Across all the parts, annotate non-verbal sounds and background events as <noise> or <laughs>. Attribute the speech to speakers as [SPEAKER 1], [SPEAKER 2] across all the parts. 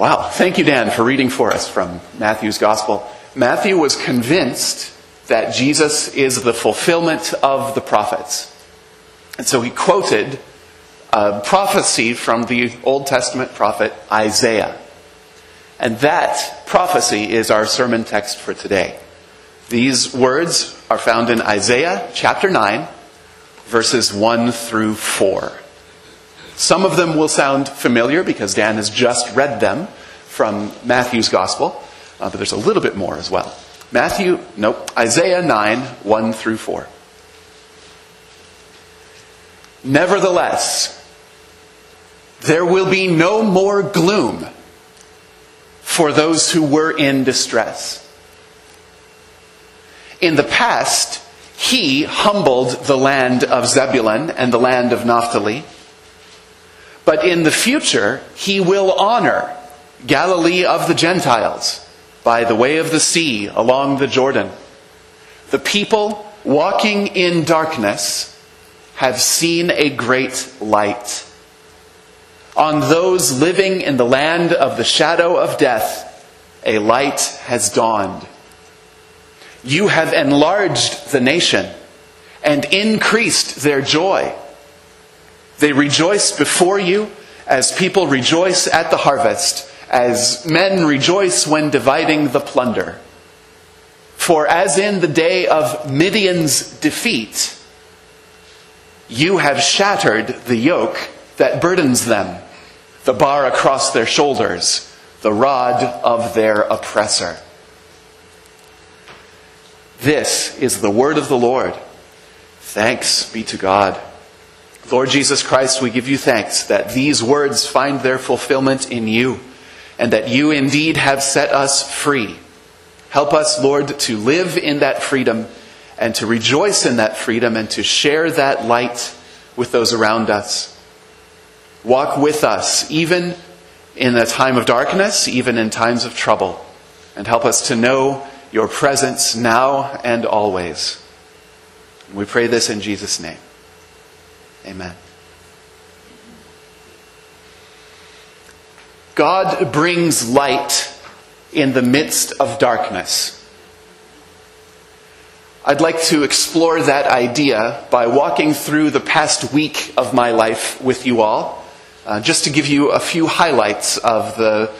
[SPEAKER 1] Wow, thank you, Dan, for reading for us from Matthew's Gospel. Matthew was convinced that Jesus is the fulfillment of the prophets. And so he quoted a prophecy from the Old Testament prophet Isaiah. And that prophecy is our sermon text for today. These words are found in Isaiah chapter 9, verses 1 through 4. Some of them will sound familiar because Dan has just read them from Matthew's Gospel, uh, but there's a little bit more as well. Matthew, nope, Isaiah 9, 1 through 4. Nevertheless, there will be no more gloom for those who were in distress. In the past, he humbled the land of Zebulun and the land of Naphtali. But in the future, he will honor Galilee of the Gentiles by the way of the sea along the Jordan. The people walking in darkness have seen a great light. On those living in the land of the shadow of death, a light has dawned. You have enlarged the nation and increased their joy. They rejoice before you as people rejoice at the harvest, as men rejoice when dividing the plunder. For as in the day of Midian's defeat, you have shattered the yoke that burdens them, the bar across their shoulders, the rod of their oppressor. This is the word of the Lord. Thanks be to God. Lord Jesus Christ, we give you thanks that these words find their fulfillment in you and that you indeed have set us free. Help us, Lord, to live in that freedom and to rejoice in that freedom and to share that light with those around us. Walk with us, even in a time of darkness, even in times of trouble, and help us to know your presence now and always. We pray this in Jesus' name. Amen. God brings light in the midst of darkness. I'd like to explore that idea by walking through the past week of my life with you all, uh, just to give you a few highlights of the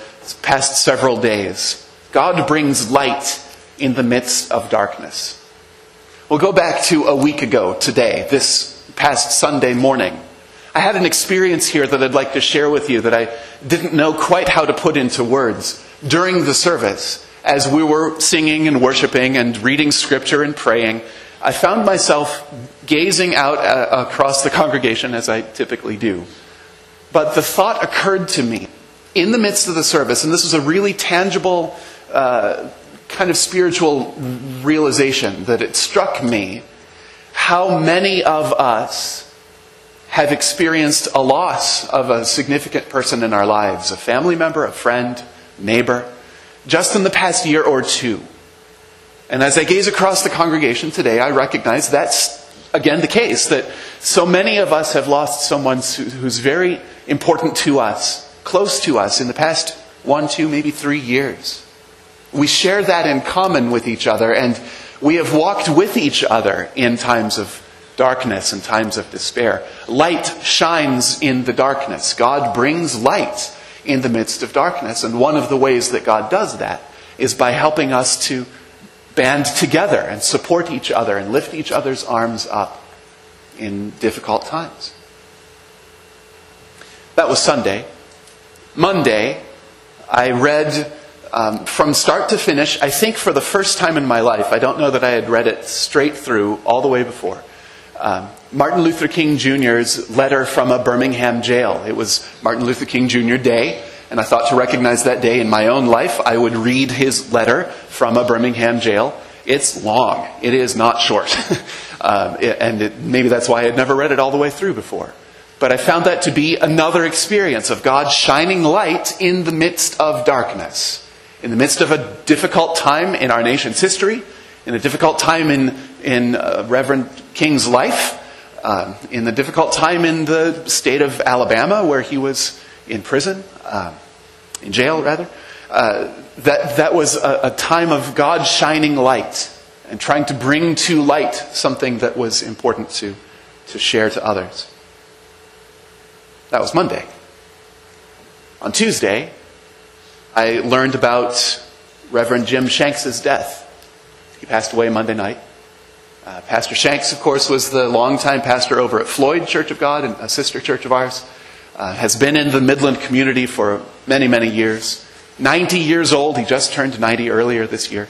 [SPEAKER 1] past several days. God brings light in the midst of darkness. We'll go back to a week ago today, this past Sunday morning. I had an experience here that I'd like to share with you that I didn't know quite how to put into words during the service as we were singing and worshiping and reading scripture and praying. I found myself gazing out uh, across the congregation as I typically do. But the thought occurred to me in the midst of the service, and this was a really tangible uh, kind of spiritual realization that it struck me how many of us have experienced a loss of a significant person in our lives, a family member, a friend, neighbor, just in the past year or two. And as I gaze across the congregation today, I recognize that's again the case that so many of us have lost someone who's very important to us, close to us in the past one, two, maybe three years. We share that in common with each other, and we have walked with each other in times of darkness and times of despair. Light shines in the darkness. God brings light in the midst of darkness. And one of the ways that God does that is by helping us to band together and support each other and lift each other's arms up in difficult times. That was Sunday. Monday, I read um, from start to finish, I think for the first time in my life, I don't know that I had read it straight through all the way before. Um, Martin Luther King Jr.'s letter from a Birmingham jail. It was Martin Luther King Jr. Day, and I thought to recognize that day in my own life, I would read his letter from a Birmingham jail. It's long. It is not short. <laughs> um, it, and it, maybe that's why I had never read it all the way through before. But I found that to be another experience of God shining light in the midst of darkness in the midst of a difficult time in our nation's history, in a difficult time in, in uh, Reverend King's life, uh, in the difficult time in the state of Alabama where he was in prison. Uh, in jail rather. Uh, that, that was a, a time of God shining light and trying to bring to light something that was important to, to share to others. That was Monday. On Tuesday, I learned about Reverend Jim Shanks' death. He passed away Monday night. Uh, pastor Shanks, of course, was the longtime pastor over at Floyd Church of God, a sister church of ours. Uh, has been in the Midland community for many, many years. 90 years old. He just turned 90 earlier this year.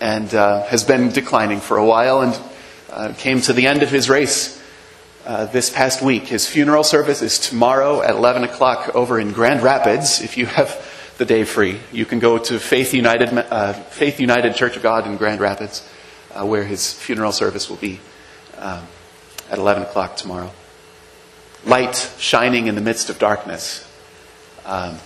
[SPEAKER 1] And uh, has been declining for a while and uh, came to the end of his race uh, this past week. His funeral service is tomorrow at 11 o'clock over in Grand Rapids. If you have the day free, you can go to Faith United, uh, Faith United Church of God in Grand Rapids, uh, where his funeral service will be um, at 11 o'clock tomorrow. Light shining in the midst of darkness. Um,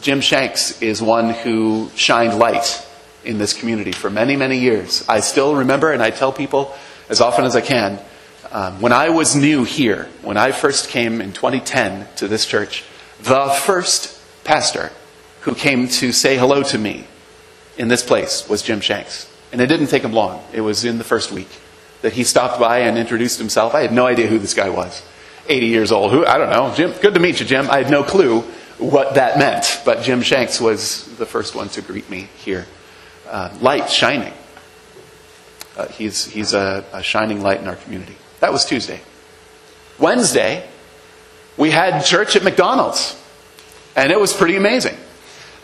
[SPEAKER 1] Jim Shanks is one who shined light in this community for many, many years. I still remember, and I tell people as often as I can, um, when I was new here, when I first came in 2010 to this church, the first pastor who came to say hello to me in this place was Jim Shanks. And it didn't take him long. It was in the first week that he stopped by and introduced himself. I had no idea who this guy was. 80 years old. Who? I don't know. Jim, good to meet you, Jim. I had no clue what that meant. But Jim Shanks was the first one to greet me here. Uh, light shining. Uh, he's he's a, a shining light in our community. That was Tuesday. Wednesday, we had church at McDonald's, and it was pretty amazing.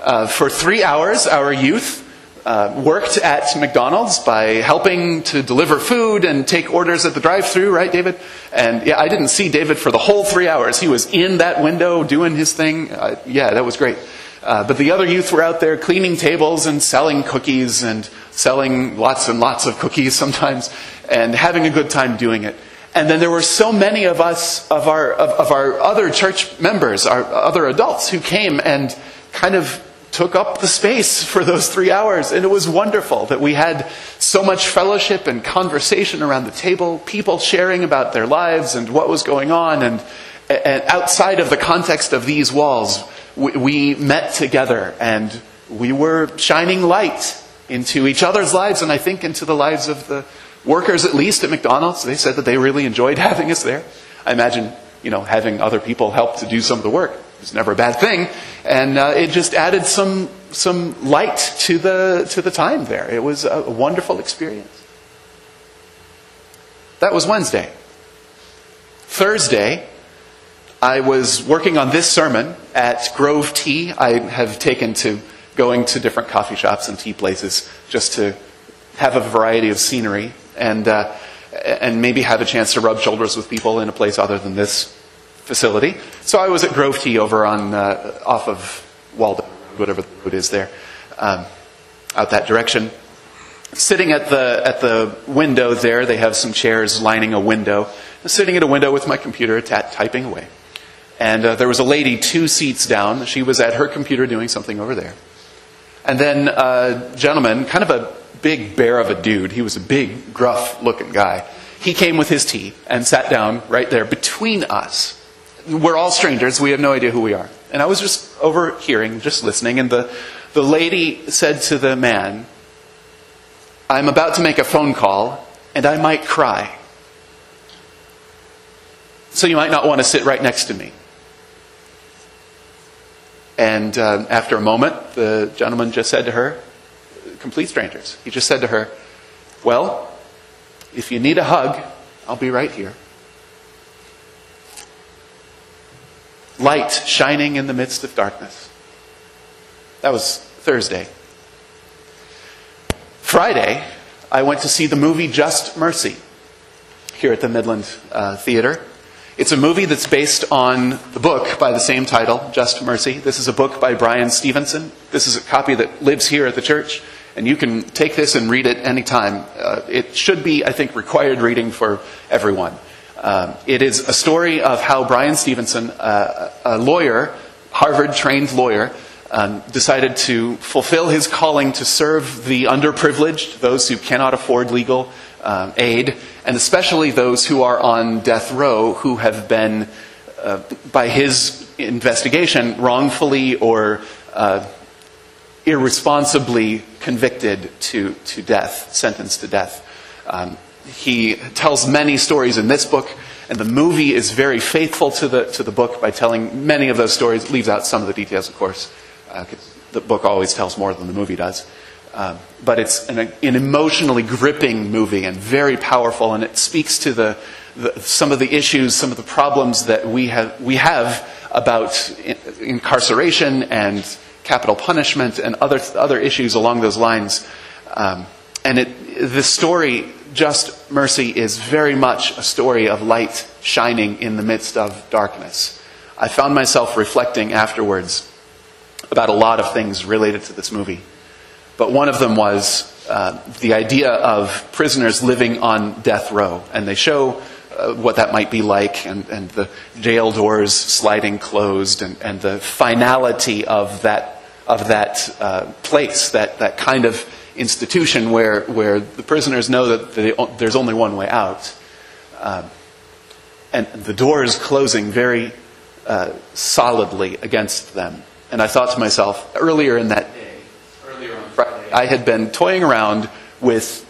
[SPEAKER 1] Uh, for three hours, our youth uh, worked at McDonald's by helping to deliver food and take orders at the drive-through, right, David? And yeah, I didn't see David for the whole three hours. He was in that window doing his thing. Uh, yeah, that was great. Uh, but the other youth were out there cleaning tables and selling cookies and selling lots and lots of cookies <laughs> sometimes and having a good time doing it. And then there were so many of us, of our, of, of our other church members, our other adults who came and kind of took up the space for those three hours. And it was wonderful that we had so much fellowship and conversation around the table, people sharing about their lives and what was going on. And, and outside of the context of these walls, we, we met together and we were shining light into each other's lives and I think into the lives of the workers, at least at McDonald's. They said that they really enjoyed <laughs> having us there. I imagine, you know, having other people help to do some of the work was never a bad thing, and uh, it just added some some light to the to the time there. It was a wonderful experience. That was Wednesday. Thursday, I was working on this sermon at Grove Tea. I have taken to going to different coffee shops and tea places just to have a variety of scenery and uh, and maybe have a chance to rub shoulders with people in a place other than this facility. So I was at Grove Tea over on uh, off of Walden, whatever the road is there, um, out that direction. Sitting at the at the window there, they have some chairs lining a window. I'm sitting at a window with my computer, t- typing away. And uh, there was a lady two seats down. She was at her computer doing something over there. And then a gentleman, kind of a big bear of a dude. He was a big, gruff looking guy. He came with his tea and sat down right there between us we're all strangers. We have no idea who we are. And I was just overhearing, just listening, and the, the lady said to the man, I'm about to make a phone call, and I might cry. So you might not want to sit right next to me. And uh, after a moment, the gentleman just said to her, complete strangers, he just said to her, Well, if you need a hug, I'll be right here. Light shining in the midst of darkness. That was Thursday. Friday, I went to see the movie Just Mercy here at the Midland uh, Theater. It's a movie that's based on the book by the same title, Just Mercy. This is a book by Bryan Stevenson. This is a copy that lives here at the church, and you can take this and read it anytime. Uh, it should be, I think, required reading for everyone. Um, it is a story of how Bryan Stevenson, uh, a lawyer, Harvard trained lawyer, um, decided to fulfill his calling to serve the underprivileged, those who cannot afford legal um, aid, and especially those who are on death row who have been uh, by his investigation, wrongfully or uh, irresponsibly convicted to, to death, sentenced to death. Um, he tells many stories in this book, and the movie is very faithful to the, to the book by telling many of those stories, It leaves out some of the details, of course. Uh, the book always tells more than the movie does. Uh, but it's an, an, emotionally gripping movie and very powerful, and it speaks to the, the, some of the issues, some of the problems that we have, we have about incarceration and capital punishment and other, other issues along those lines. Um, and it, the story, Just Mercy, is very much a story of light shining in the midst of darkness. I found myself reflecting afterwards about a lot of things related to this movie. But one of them was uh, the idea of prisoners living on death row. And they show uh, what that might be like, and, and the jail doors sliding closed, and, and the finality of that, of that uh, place, that, that kind of institution where, where the prisoners know that they, there's only one way out. Um, and the door is closing very uh, solidly against them. And I thought to myself, earlier in that day, earlier on Friday, I had been toying around with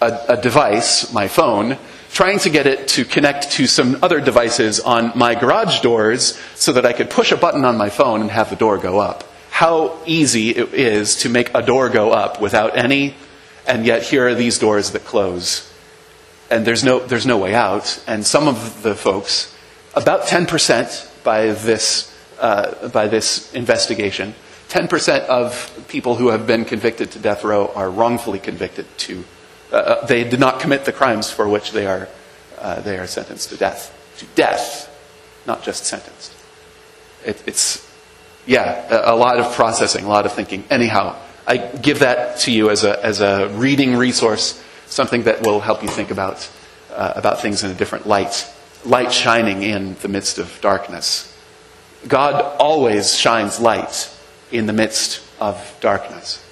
[SPEAKER 1] a, a device, my phone, trying to get it to connect to some other devices on my garage doors so that I could push a button on my phone and have the door go up. How easy it is to make a door go up without any, and yet here are these doors that close. And there's no, there's no way out. And some of the folks, about 10% by this, uh, by this investigation, 10% of people who have been convicted to death row are wrongfully convicted to uh, uh, they did not commit the crimes for which they are, uh, they are sentenced to death. To death, not just sentenced. It, it's, yeah, a, lot of processing, a lot of thinking. Anyhow, I give that to you as a, as a reading resource, something that will help you think about, uh, about things in a different light. Light shining in the midst of darkness. God always shines light in the midst of darkness.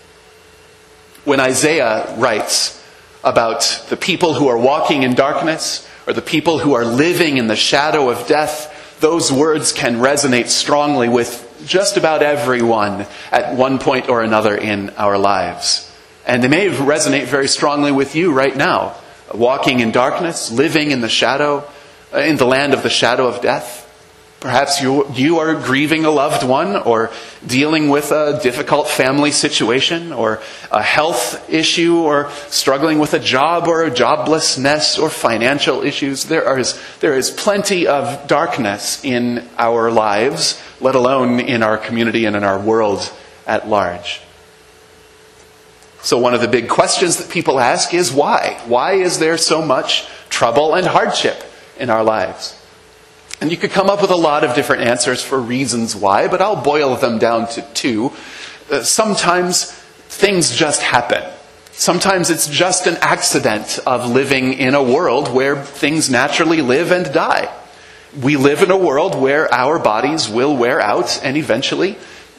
[SPEAKER 1] When Isaiah writes, about the people who are walking in darkness or the people who are living in the shadow of death, those words can resonate strongly with just about everyone at one point or another in our lives. And they may resonate very strongly with you right now, walking in darkness, living in the shadow, uh, in the land of the shadow of death. Perhaps you, you are grieving a loved one or dealing with a difficult family situation or a health issue or struggling with a job or a joblessness or financial issues. There is, there is plenty of darkness in our lives, let alone in our community and in our world at large. So one of the big questions that people ask is why? Why is there so much trouble and hardship in our lives? And you could come up with a lot of different answers for reasons why, but I'll boil them down to two. Uh, sometimes things just happen. Sometimes it's just an accident of living in a world where things naturally live and die. We live in a world where our bodies will wear out and eventually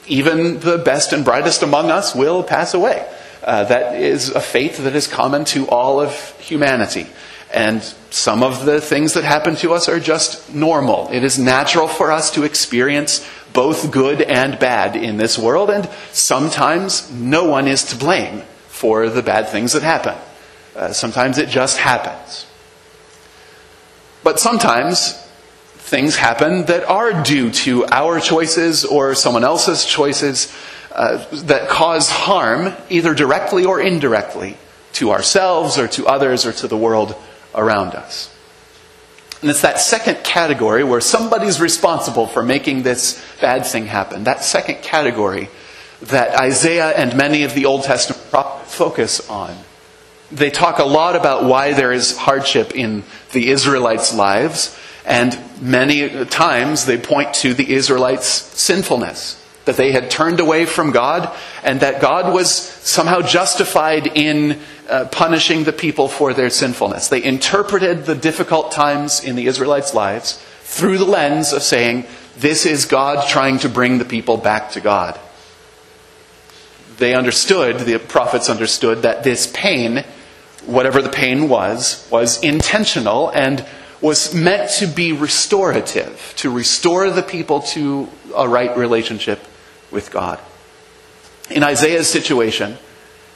[SPEAKER 1] even the best and brightest among us will pass away. Uh, that is a fate that is common to all of humanity. And some of the things that happen to us are just normal. It is natural for us to experience both good and bad in this world, and sometimes no one is to blame for the bad things that happen. Uh, sometimes it just happens. But sometimes things happen that are due to our choices or someone else's choices uh, that cause harm, either directly or indirectly, to ourselves or to others or to the world around us. And it's that second category where somebody's responsible for making this bad thing happen. That second category that Isaiah and many of the Old Testament prophets focus on. They talk a lot about why there is hardship in the Israelites' lives, and many times they point to the Israelites' sinfulness that they had turned away from God, and that God was somehow justified in uh, punishing the people for their sinfulness. They interpreted the difficult times in the Israelites' lives through the lens of saying, this is God trying to bring the people back to God. They understood, the prophets understood, that this pain, whatever the pain was, was intentional and was meant to be restorative, to restore the people to a right relationship with God. In Isaiah's situation,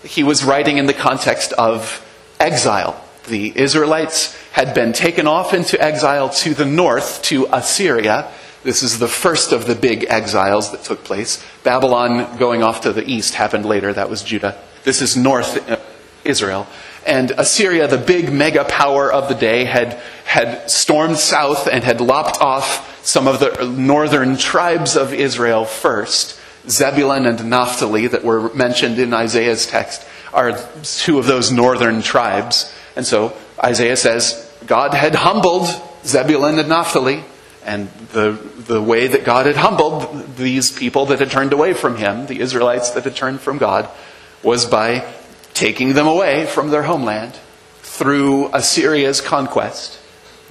[SPEAKER 1] he was writing in the context of exile. The Israelites had been taken off into exile to the north, to Assyria. This is the first of the big exiles that took place. Babylon going off to the east happened later. That was Judah. This is north uh, Israel. And Assyria, the big mega power of the day, had, had stormed south and had lopped off some of the northern tribes of Israel first. Zebulun and Naphtali, that were mentioned in Isaiah's text, are two of those northern tribes. And so Isaiah says God had humbled Zebulun and Naphtali, and the, the way that God had humbled these people that had turned away from him, the Israelites that had turned from God, was by taking them away from their homeland through Assyria's conquest.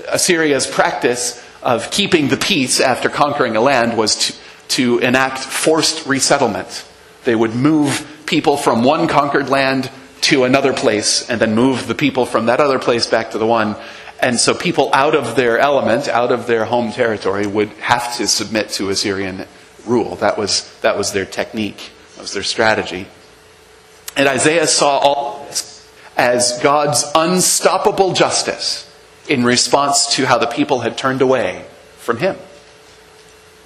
[SPEAKER 1] Assyria's practice of keeping the peace after conquering a land was to, to enact forced resettlement. They would move people from one conquered land to another place and then move the people from that other place back to the one. And so people out of their element, out of their home territory, would have to submit to Assyrian rule. That was, that was their technique, that was their strategy. And Isaiah saw all this as God's unstoppable justice in response to how the people had turned away from him.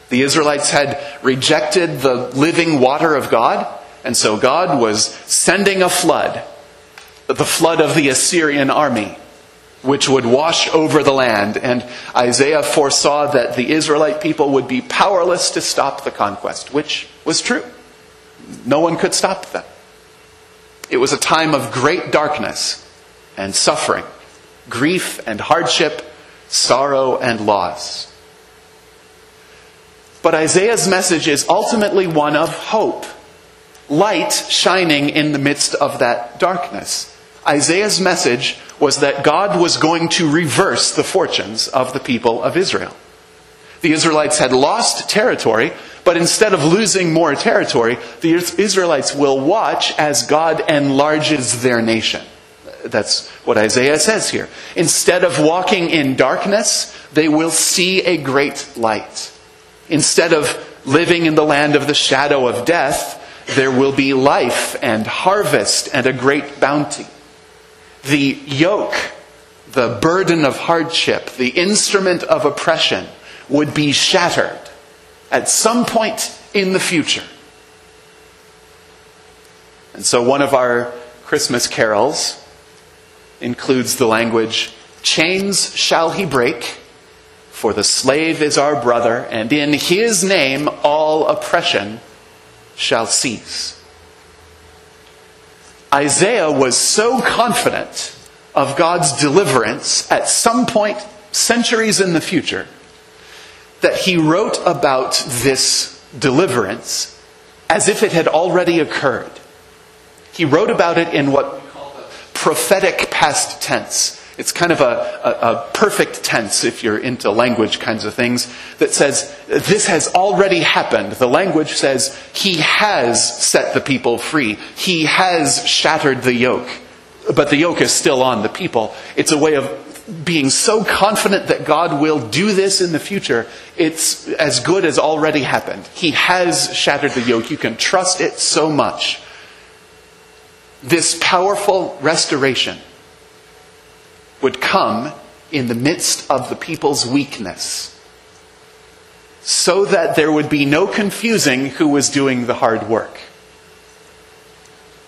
[SPEAKER 1] The Israelites had rejected the living water of God, and so God was sending a flood, the flood of the Assyrian army, which would wash over the land. And Isaiah foresaw that the Israelite people would be powerless to stop the conquest, which was true. No one could stop them. It was a time of great darkness and suffering, grief and hardship, sorrow and loss. But Isaiah's message is ultimately one of hope, light shining in the midst of that darkness. Isaiah's message was that God was going to reverse the fortunes of the people of Israel. The Israelites had lost territory, but instead of losing more territory, the Israelites will watch as God enlarges their nation. That's what Isaiah says here. Instead of walking in darkness, they will see a great light. Instead of living in the land of the shadow of death, there will be life and harvest and a great bounty. The yoke, the burden of hardship, the instrument of oppression would be shattered at some point in the future. And so one of our Christmas carols includes the language Chains shall he break, for the slave is our brother, and in his name all oppression shall cease. Isaiah was so confident of God's deliverance at some point, centuries in the future, that he wrote about this deliverance as if it had already occurred. He wrote about it in what prophetic past tense. It's kind of a, a, a, perfect tense, if you're into language kinds of things, that says, this has already happened. The language says, he has set the people free. He has shattered the yoke. But the yoke is still on the people. It's a way of being so confident that God will do this in the future, it's as good as already happened. He has shattered the yoke. You can trust it so much. This powerful restoration would come in the midst of the people's weakness so that there would be no confusing who was doing the hard work.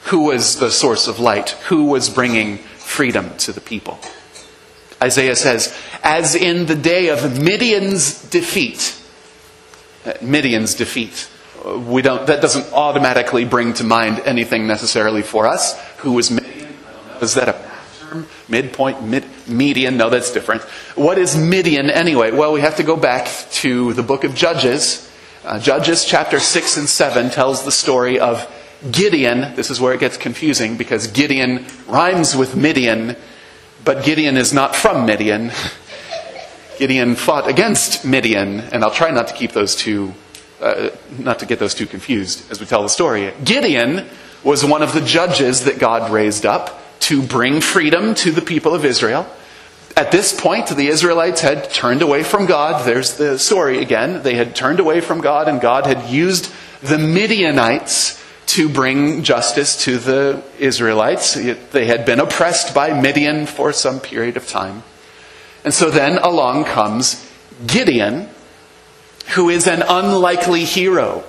[SPEAKER 1] Who was the source of light? Who was bringing freedom to the people? Isaiah says, as in the day of Midian's defeat. Uh, Midian's defeat. We don't, that doesn't automatically bring to mind anything necessarily for us. Who was Midian? Is that a term? Midpoint, mid, median? No, that's different. What is Midian anyway? Well, we have to go back to the book of Judges. Uh, Judges chapter 6 and 7 tells the story of Gideon. This is where it gets confusing because Gideon rhymes with Midian but Gideon is not from Midian. <laughs> Gideon fought against Midian, and I'll try not to keep those two, uh, not to get those two confused as we tell the story. Gideon was one of the judges that God raised up to bring freedom to the people of Israel. At this point, the Israelites had turned away from God. There's the story again. They had turned away from God, and God had used the Midianites to bring justice to the Israelites. They had been oppressed by Midian for some period of time. And so then along comes Gideon, who is an unlikely hero,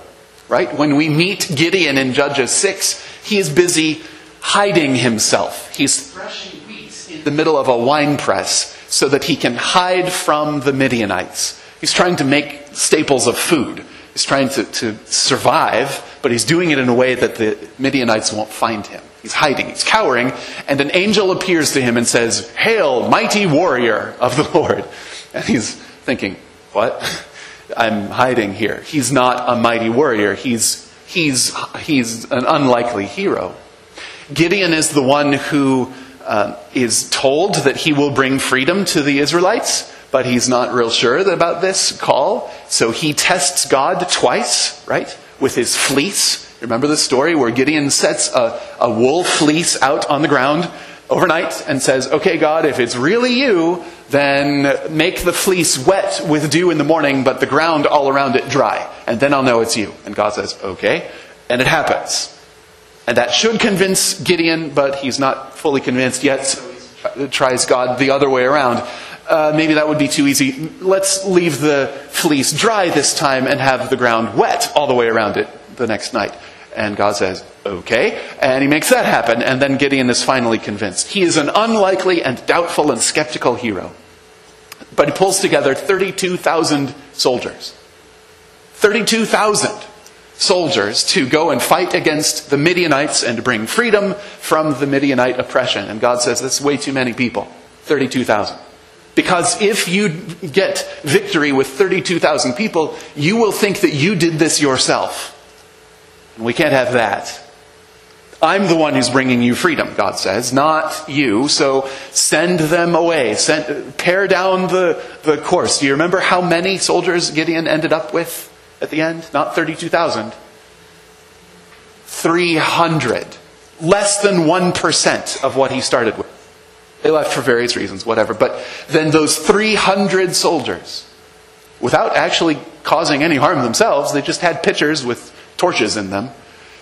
[SPEAKER 1] right? When we meet Gideon in Judges 6, he is busy hiding himself. He's threshing wheat in the middle of a wine press so that he can hide from the Midianites. He's trying to make staples of food. He's trying to, to survive, but he's doing it in a way that the Midianites won't find him. He's hiding, he's cowering, and an angel appears to him and says, Hail, mighty warrior of the <laughs> Lord. And he's thinking, What? <laughs> I'm hiding here. He's not a mighty warrior. He's, he's, he's an unlikely hero. Gideon is the one who uh, is told that he will bring freedom to the Israelites, but he's not real sure about this call. So he tests God twice, right? With his fleece. Remember the story where Gideon sets a, a wool fleece out on the ground overnight and says, Okay, God, if it's really you, then make the fleece wet with dew in the morning, but the ground all around it dry. And then I'll know it's you. And God says, Okay. And it happens. And that should convince Gideon, but he's not fully convinced yet, so tries God the other way around. Uh, maybe that would be too easy. Let's leave the fleece dry this time and have the ground wet all the way around it the next night. And God says, okay. And he makes that happen. And then Gideon is finally convinced. He is an unlikely and doubtful and skeptical hero. But he pulls together 32,000 soldiers. 32,000 soldiers to go and fight against the Midianites and bring freedom from the Midianite oppression. And God says, that's way too many people. 32,000. Because if you get victory with 32,000 people, you will think that you did this yourself. We can't have that. I'm the one who's bringing you freedom, God says, not you. So send them away. Send, pare down the, the course. Do you remember how many soldiers Gideon ended up with at the end? Not 32,000. 300. Less than 1% of what he started with. They left for various reasons, whatever. But then those 300 soldiers, without actually causing any harm themselves, they just had pitchers with torches in them.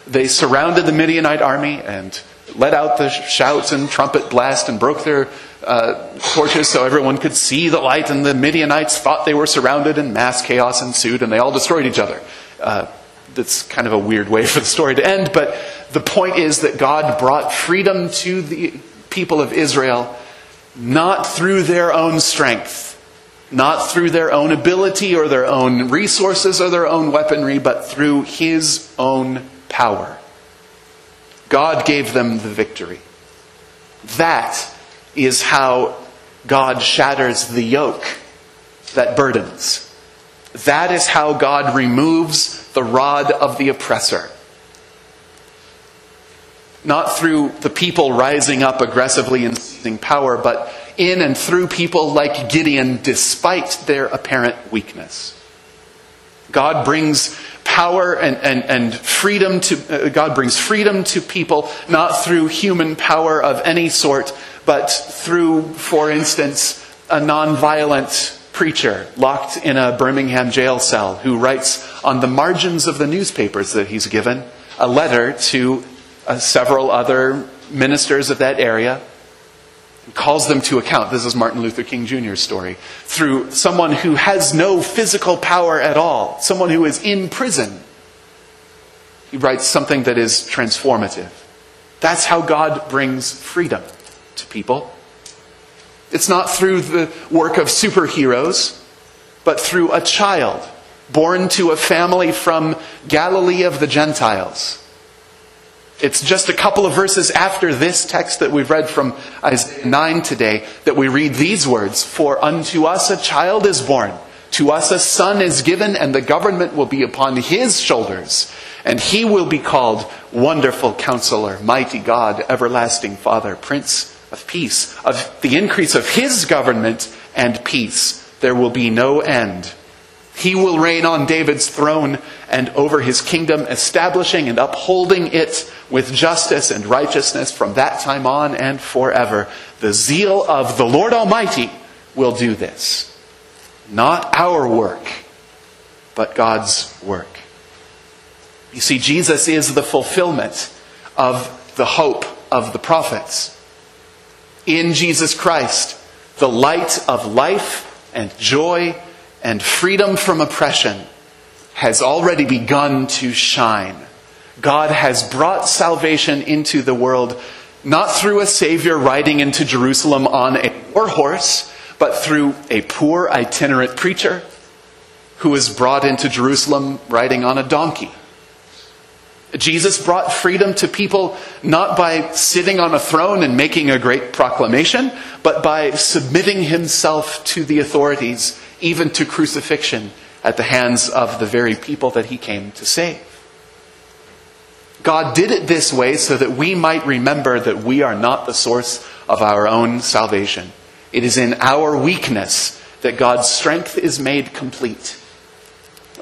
[SPEAKER 1] They surrounded the Midianite army and let out the shouts and trumpet blast and broke their uh, torches so everyone could see the light. And the Midianites thought they were surrounded, and mass chaos ensued, and they all destroyed each other. Uh, that's kind of a weird way for the story to end, but the point is that God brought freedom to the people of Israel not through their own strength not through their own ability or their own resources or their own weaponry, but through His own power. God gave them the victory. That is how God shatters the yoke that burdens. That is how God removes the rod of the oppressor. Not through the people rising up aggressively and seizing power, but in and through people like Gideon despite their apparent weakness. God brings power and, and, and freedom to, uh, God brings freedom to people not through human power of any sort, but through, for instance, a nonviolent preacher locked in a Birmingham jail cell who writes on the margins of the newspapers that he's given a letter to uh, several other ministers of that area calls them to account. This is Martin Luther King Jr.'s story. Through someone who has no physical power at all, someone who is in prison. He writes something that is transformative. That's how God brings freedom to people. It's not through the work of superheroes, but through a child born to a family from Galilee of the Gentiles it's just a couple of verses after this text that we've read from Isaiah 9 today that we read these words For unto us a child is born, to us a son is given, and the government will be upon his shoulders. And he will be called Wonderful Counselor, Mighty God, Everlasting Father, Prince of Peace. Of the increase of his government and peace, there will be no end. He will reign on David's throne and over his kingdom, establishing and upholding it with justice and righteousness from that time on and forever. The zeal of the Lord Almighty will do this. Not our work, but God's work. You see, Jesus is the fulfillment of the hope of the prophets. In Jesus Christ, the light of life and joy and freedom from oppression has already begun to shine. God has brought salvation into the world not through a Savior riding into Jerusalem on a war horse, but through a poor itinerant preacher who was brought into Jerusalem riding on a donkey. Jesus brought freedom to people not by sitting on a throne and making a great proclamation, but by submitting himself to the authorities, even to crucifixion at the hands of the very people that he came to save. God did it this way so that we might remember that we are not the source of our own salvation. It is in our weakness that God's strength is made complete.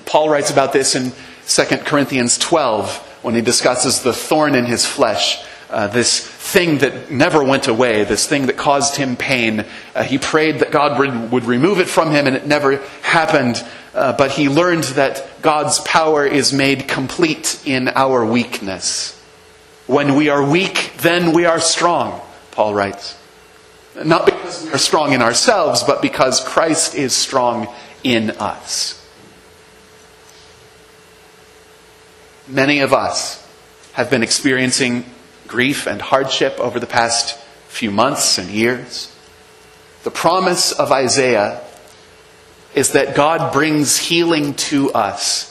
[SPEAKER 1] Paul writes about this in 2 Corinthians 12 when he discusses the thorn in his flesh, uh, this thing that never went away, this thing that caused him pain. Uh, he prayed that God would, would, remove it from him, and it never happened. Uh, but he learned that God's power is made complete in our weakness. When we are weak, then we are strong, Paul writes. Not because we are strong in ourselves, but because Christ is strong in us. Many of us have been experiencing grief and hardship over the past few months and years. The promise of Isaiah is that God brings healing to us,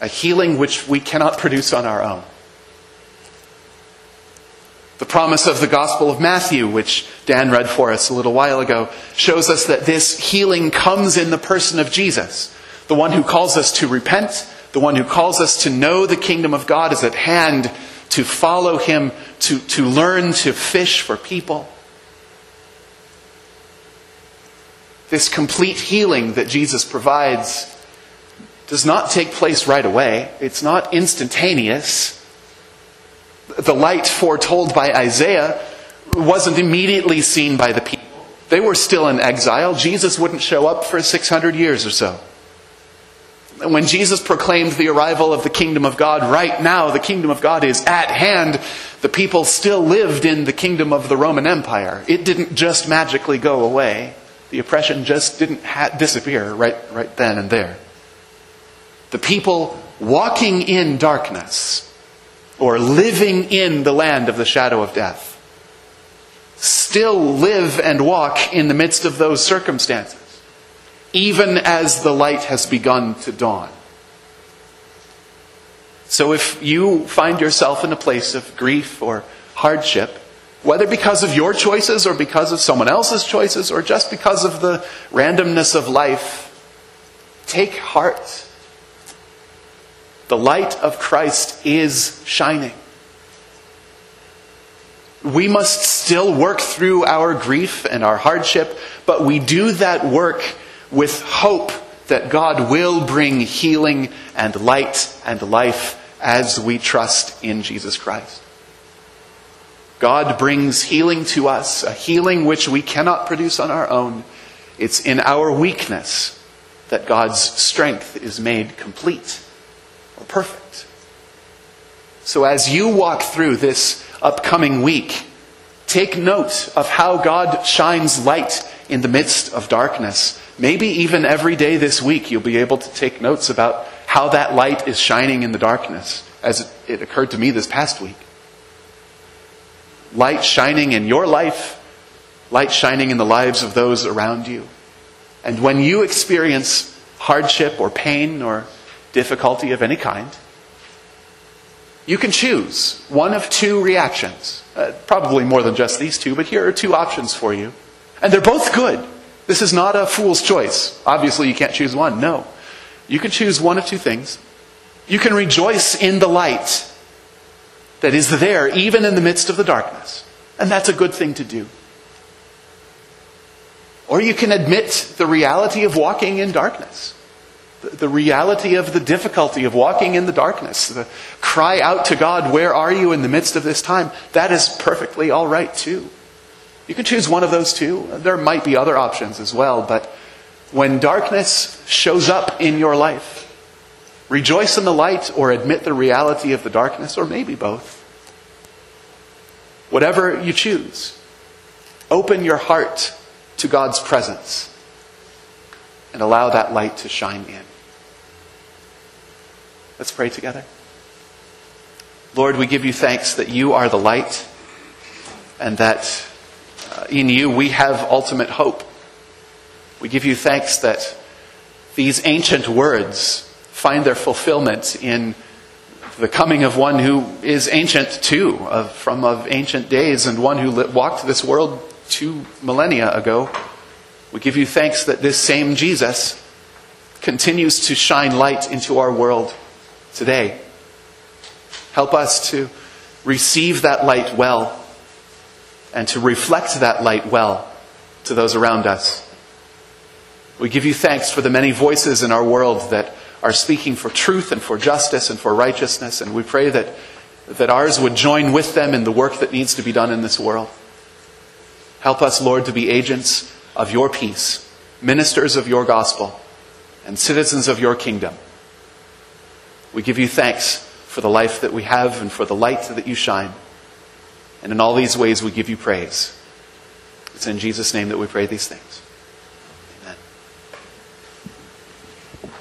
[SPEAKER 1] a healing which we cannot produce on our own. The promise of the Gospel of Matthew, which Dan read for us a little while ago, shows us that this healing comes in the person of Jesus, the one who calls us to repent the one who calls us to know the kingdom of God is at hand, to follow him, to, to learn to fish for people. This complete healing that Jesus provides does not take place right away. It's not instantaneous. The light foretold by Isaiah wasn't immediately seen by the people. They were still in exile. Jesus wouldn't show up for 600 years or so when Jesus proclaimed the arrival of the kingdom of God, right now the kingdom of God is at hand, the people still lived in the kingdom of the Roman Empire. It didn't just magically go away. The oppression just didn't ha- disappear right, right then and there. The people walking in darkness or living in the land of the shadow of death still live and walk in the midst of those circumstances even as the light has begun to dawn. So if you find yourself in a place of grief or hardship, whether because of your choices or because of someone else's choices or just because of the randomness of life, take heart. The light of Christ is shining. We must still work through our grief and our hardship, but we do that work with hope that God will bring healing and light and life as we trust in Jesus Christ. God brings healing to us, a healing which we cannot produce on our own. It's in our weakness that God's strength is made complete or perfect. So as you walk through this upcoming week, take note of how God shines light in the midst of darkness Maybe even every day this week you'll be able to take notes about how that light is shining in the darkness, as it occurred to me this past week. Light shining in your life, light shining in the lives of those around you. And when you experience hardship or pain or difficulty of any kind, you can choose one of two reactions. Uh, probably more than just these two, but here are two options for you. And they're both good. This is not a fool's choice. Obviously, you can't choose one. No. You can choose one of two things. You can rejoice in the light that is there, even in the midst of the darkness. And that's a good thing to do. Or you can admit the reality of walking in darkness the, reality of the difficulty of walking in the darkness, the cry out to God, Where are you in the midst of this time? That is perfectly all right too. You can choose one of those two. There might be other options as well, but when darkness shows up in your life, rejoice in the light or admit the reality of the darkness, or maybe both. Whatever you choose, open your heart to God's presence and allow that light to shine in. Let's pray together. Lord, we give you thanks that you are the light and that Uh, in you we have ultimate hope. We give you thanks that these ancient words find their fulfillment in the coming of one who is ancient too, of, from of ancient days, and one who walked this world two millennia ago. We give you thanks that this same Jesus continues to shine light into our world today. Help us to receive that light well and to reflect that light well to those around us. We give you thanks for the many voices in our world that are speaking for truth and for justice and for righteousness, and we pray that, that ours would join with them in the work that needs to be done in this world. Help us, Lord, to be agents of your peace, ministers of your gospel, and citizens of your kingdom. We give you thanks for the life that we have and for the light that you shine. And in all these ways, we give you praise. It's in Jesus' name that we pray these things.